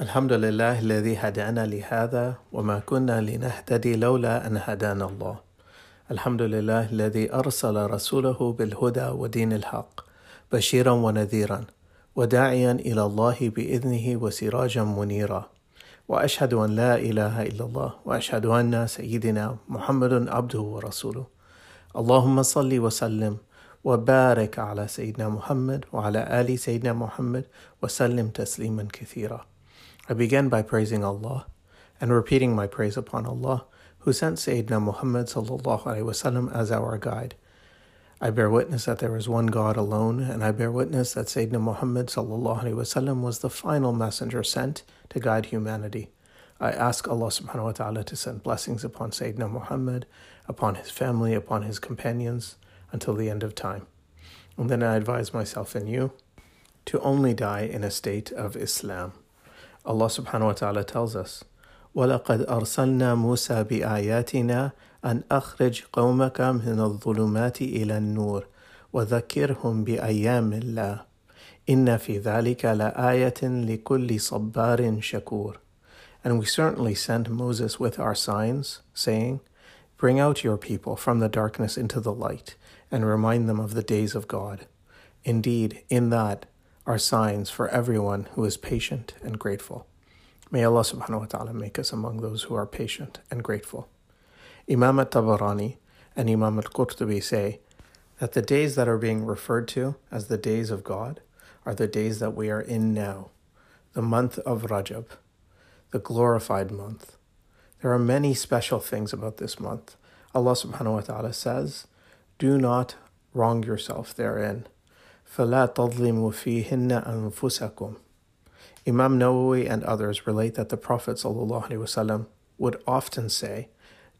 الحمد لله الذي هدانا لهذا وما كنا لنهتدي لولا أن هدانا الله. الحمد لله الذي أرسل رسوله بالهدى ودين الحق بشيرا ونذيرا وداعيا إلى الله بإذنه وسراجا منيرا. وأشهد أن لا إله إلا الله وأشهد أن سيدنا محمد عبده ورسوله. اللهم صل وسلم وبارك على سيدنا محمد وعلى آل سيدنا محمد وسلم تسليما كثيرا. I began by praising Allah and repeating my praise upon Allah who sent Sayyidina Muhammad wasallam as our guide. I bear witness that there is one God alone, and I bear witness that Sayyidina Muhammad wasallam was the final messenger sent to guide humanity. I ask Allah subhanahu wa ta'ala to send blessings upon Sayyidina Muhammad, upon his family, upon his companions, until the end of time. And then I advise myself and you to only die in a state of Islam. Allah subhanahu wa ta'ala tells us, وَلَقَدْ أَرْسَلْنَا مُوسَى بِآيَاتِنَا أَنْ أَخْرِجْ قَوْمَكَ مِنَ الظُّلُمَاتِ إِلَى النُّورِ وَذَكِّرْهُمْ بِأَيَّامِ اللَّهِ إِنَّ فِي ذَلِكَ لَآيَةٍ لِكُلِّ صَبَّارٍ شَكُورٍ And we certainly sent Moses with our signs, saying, Bring out your people from the darkness into the light, and remind them of the days of God. Indeed, in that are signs for everyone who is patient and grateful. May Allah subhanahu wa ta'ala make us among those who are patient and grateful. Imam al-Tabarani and Imam al-Qurtubi say that the days that are being referred to as the days of God are the days that we are in now, the month of Rajab, the glorified month. There are many special things about this month. Allah subhanahu wa ta'ala says, Do not wrong yourself therein. فَلَا تَظْلِمُوا فِيهِنَّ أَنفُسَكُمْ Imam Nawawi and others relate that the Prophet ﷺ would often say,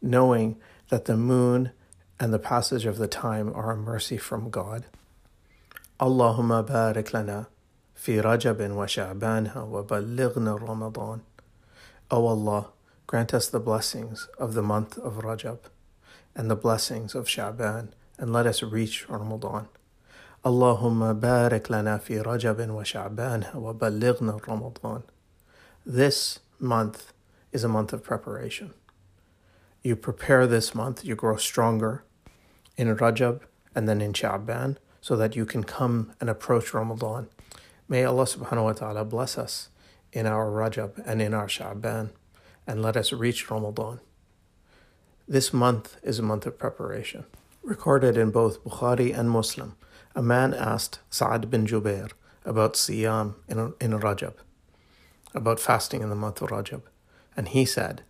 knowing that the moon and the passage of the time are a mercy from God, Allahumma barik lana fi Rajab wa Sha'banha wa ballighna Ramadan. O Allah, grant us the blessings of the month of Rajab and the blessings of Sha'ban and let us reach Ramadan. اللهم بارك لنا في رجب وشعبان وبلغنا رمضان. This month is a month of preparation. You prepare this month, you grow stronger in Rajab and then in Sha'ban so that you can come and approach Ramadan. May Allah subhanahu wa ta'ala bless us in our Rajab and in our Sha'ban and let us reach Ramadan. This month is a month of preparation. Recorded in both Bukhari and Muslim a man asked Sa'ad bin Jubair about Siyam in, in Rajab, about fasting in the month of Rajab, and he said,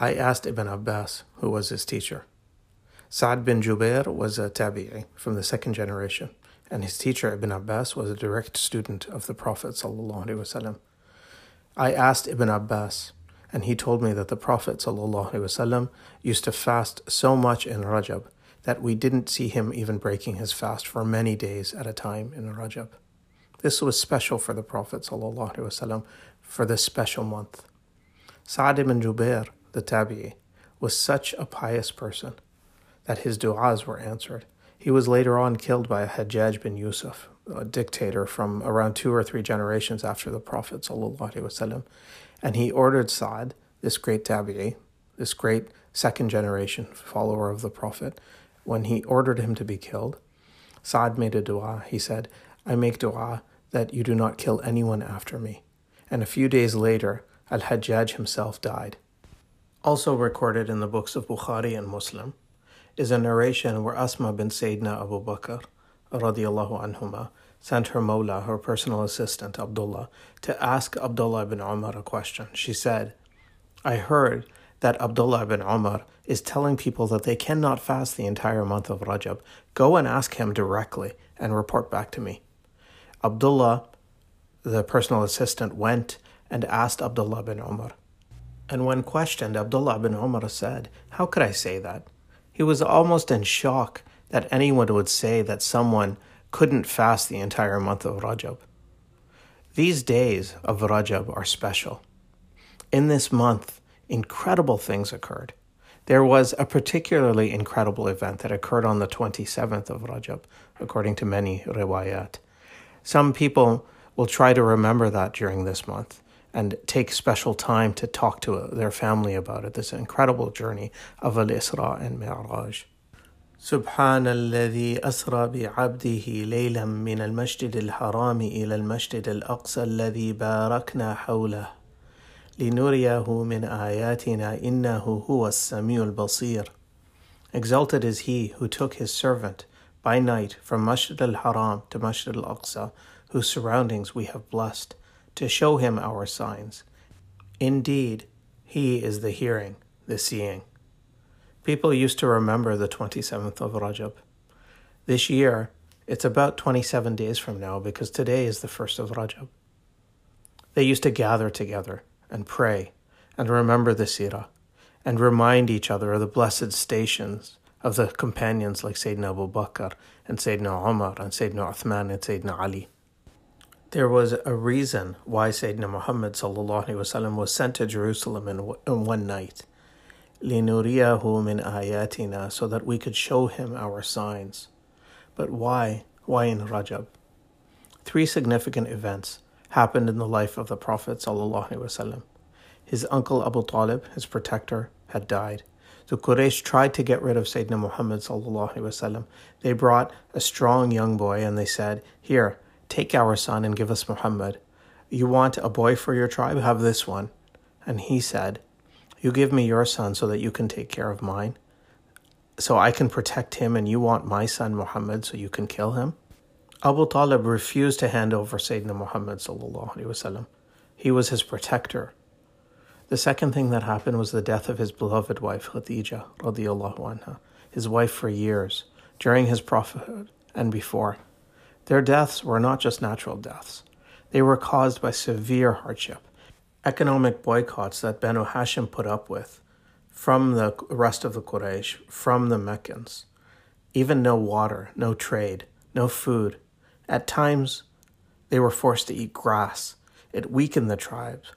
I asked Ibn Abbas, who was his teacher. Sa'ad bin Jubair was a tabi'i from the second generation, and his teacher Ibn Abbas was a direct student of the Prophet ﷺ. I asked Ibn Abbas, and he told me that the Prophet ﷺ used to fast so much in Rajab that we didn't see him even breaking his fast for many days at a time in Rajab. This was special for the Prophet ﷺ for this special month. Sa'd ibn Jubair, the Tabi'i, was such a pious person that his du'as were answered. He was later on killed by Hajjaj bin Yusuf, a dictator from around two or three generations after the Prophet ﷺ, and he ordered Sa'd, this great Tabi'i, this great second generation follower of the Prophet, when he ordered him to be killed, Saad made a dua. He said, I make dua that you do not kill anyone after me. And a few days later, Al Hajjaj himself died. Also recorded in the books of Bukhari and Muslim is a narration where Asma bin Sayyidina Abu Bakr radiallahu anhuma sent her Mawla, her personal assistant Abdullah, to ask Abdullah ibn Umar a question. She said, I heard that Abdullah ibn Umar is telling people that they cannot fast the entire month of Rajab. Go and ask him directly and report back to me. Abdullah, the personal assistant, went and asked Abdullah bin Umar. And when questioned, Abdullah bin Umar said, How could I say that? He was almost in shock that anyone would say that someone couldn't fast the entire month of Rajab. These days of Rajab are special. In this month, incredible things occurred. There was a particularly incredible event that occurred on the 27th of Rajab, according to many riwayat. Some people will try to remember that during this month, and take special time to talk to their family about it. This incredible journey of Al Isra and Mi'raj. سبحان الذي أسرى بعبده ليلا من المسجد الحرام إلى المسجد الأقصى الذي باركنا حوله لنريه من آياتنا إنه هو السميع البصير. Exalted is he who took his servant by night from Masjid al-Haram to Masjid al-Aqsa, whose surroundings we have blessed, to show him our signs. Indeed, he is the hearing, the seeing. People used to remember the 27th of Rajab. This year, it's about 27 days from now because today is the 1st of Rajab. They used to gather together and pray and remember the Sirah and remind each other of the blessed stations of the companions like Sayyidina Abu Bakr and Sayyidina Umar and Sayyidina Uthman and Sayyidina Ali. There was a reason why Sayyidina Muhammad was sent to Jerusalem in, in one night لِنُرِيَهُ مِنْ آيَاتِنَا so that we could show him our signs. But why? Why in Rajab? Three significant events happened in the life of the Prophet ﷺ. His uncle Abu Talib, his protector, had died. The Quraysh tried to get rid of Sayyidina Muhammad ﷺ. They brought a strong young boy and they said, Here, take our son and give us Muhammad. You want a boy for your tribe? Have this one. And he said, you give me your son so that you can take care of mine. So I can protect him, and you want my son Muhammad so you can kill him? Abu Talib refused to hand over Sayyidina Muhammad. He was his protector. The second thing that happened was the death of his beloved wife, Khadija, anha, his wife for years, during his prophethood and before. Their deaths were not just natural deaths, they were caused by severe hardship economic boycotts that Banu Hashim put up with from the rest of the Quraysh, from the Meccans. Even no water, no trade, no food. At times, they were forced to eat grass. It weakened the tribes.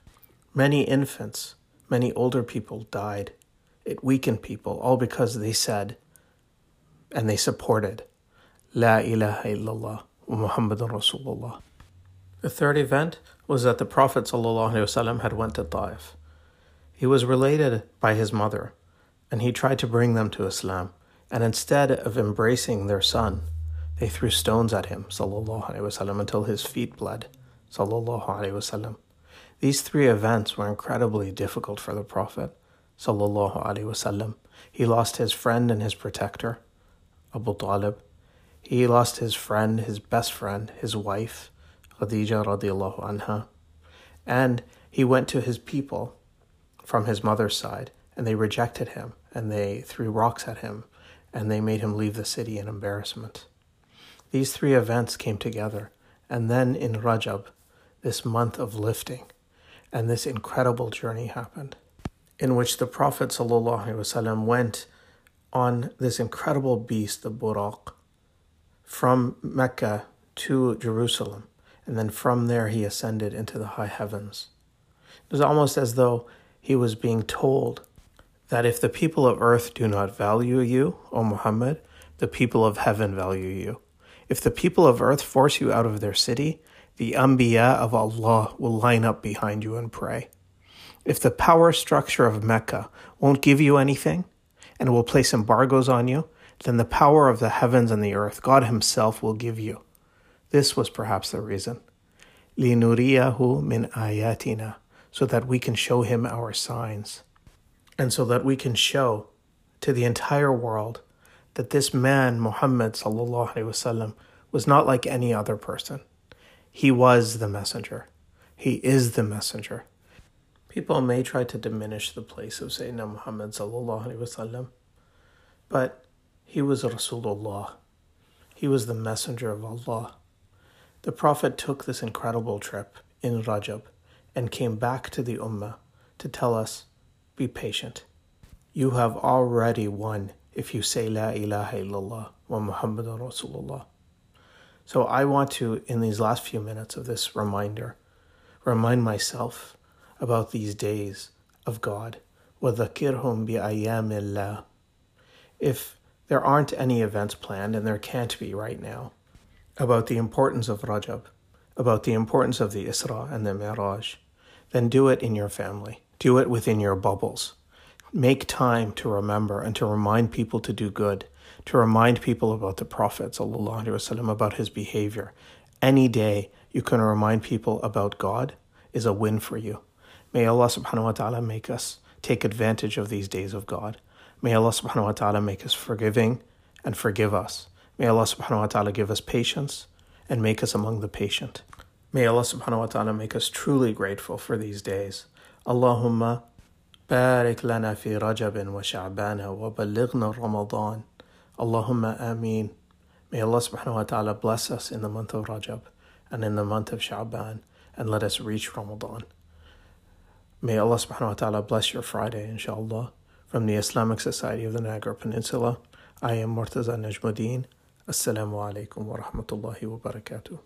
Many infants, many older people died. It weakened people, all because they said and they supported La ilaha illallah Muhammadun Rasulullah. The third event was that the Prophet ﷺ had went to Taif. He was related by his mother, and he tried to bring them to Islam, and instead of embracing their son, they threw stones at him وسلم, until his feet bled. These three events were incredibly difficult for the Prophet. He lost his friend and his protector, Abu Talib. He lost his friend, his best friend, his wife, Khadija radiallahu anha. And he went to his people from his mother's side, and they rejected him, and they threw rocks at him, and they made him leave the city in embarrassment. These three events came together, and then in Rajab, this month of lifting, and this incredible journey happened, in which the Prophet ﷺ went on this incredible beast, the Buraq, from Mecca to Jerusalem and then from there he ascended into the high heavens. It was almost as though he was being told that if the people of earth do not value you, O Muhammad, the people of heaven value you. If the people of earth force you out of their city, the Anbiya of Allah will line up behind you and pray. If the power structure of Mecca won't give you anything and will place embargoes on you, then the power of the heavens and the earth, God Himself, will give you. This was perhaps the reason. لِنُرِيَهُ min ayatina, so that we can show him our signs, and so that we can show to the entire world that this man, Muhammad sallallahu was not like any other person. He was the messenger. He is the messenger. People may try to diminish the place of Sayyidina Muhammad sallallahu but he was Rasulullah. He was the messenger of Allah. The Prophet took this incredible trip in Rajab and came back to the Ummah to tell us be patient. You have already won if you say La ilaha illallah wa Muhammadan Rasulullah. So I want to, in these last few minutes of this reminder, remind myself about these days of God. وَذَكِرْهُمْ بِأَيَّامِ اللَّهِ If there aren't any events planned, and there can't be right now, about the importance of Rajab, about the importance of the Isra and the Mi'raj, then do it in your family. Do it within your bubbles. Make time to remember and to remind people to do good, to remind people about the Prophet وسلم, about his behavior. Any day you can remind people about God is a win for you. May Allah subhanahu wa ta'ala make us take advantage of these days of God. May Allah subhanahu wa ta'ala make us forgiving and forgive us. May Allah subhanahu wa ta'ala give us patience and make us among the patient. May Allah subhanahu wa ta'ala make us truly grateful for these days. Allahumma بارك لنا في رجب وشعبان وبلغنا رمضان اللهم آمين May Allah subhanahu wa ta'ala bless us in the month of Rajab and in the month of Sha'ban and let us reach Ramadan. May Allah subhanahu wa ta'ala bless your Friday, inshallah. From the Islamic Society of the Niagara Peninsula, I am Murtaza Najmuddin. Assalamu alaikum wa rahmatullahi wa barakatuh.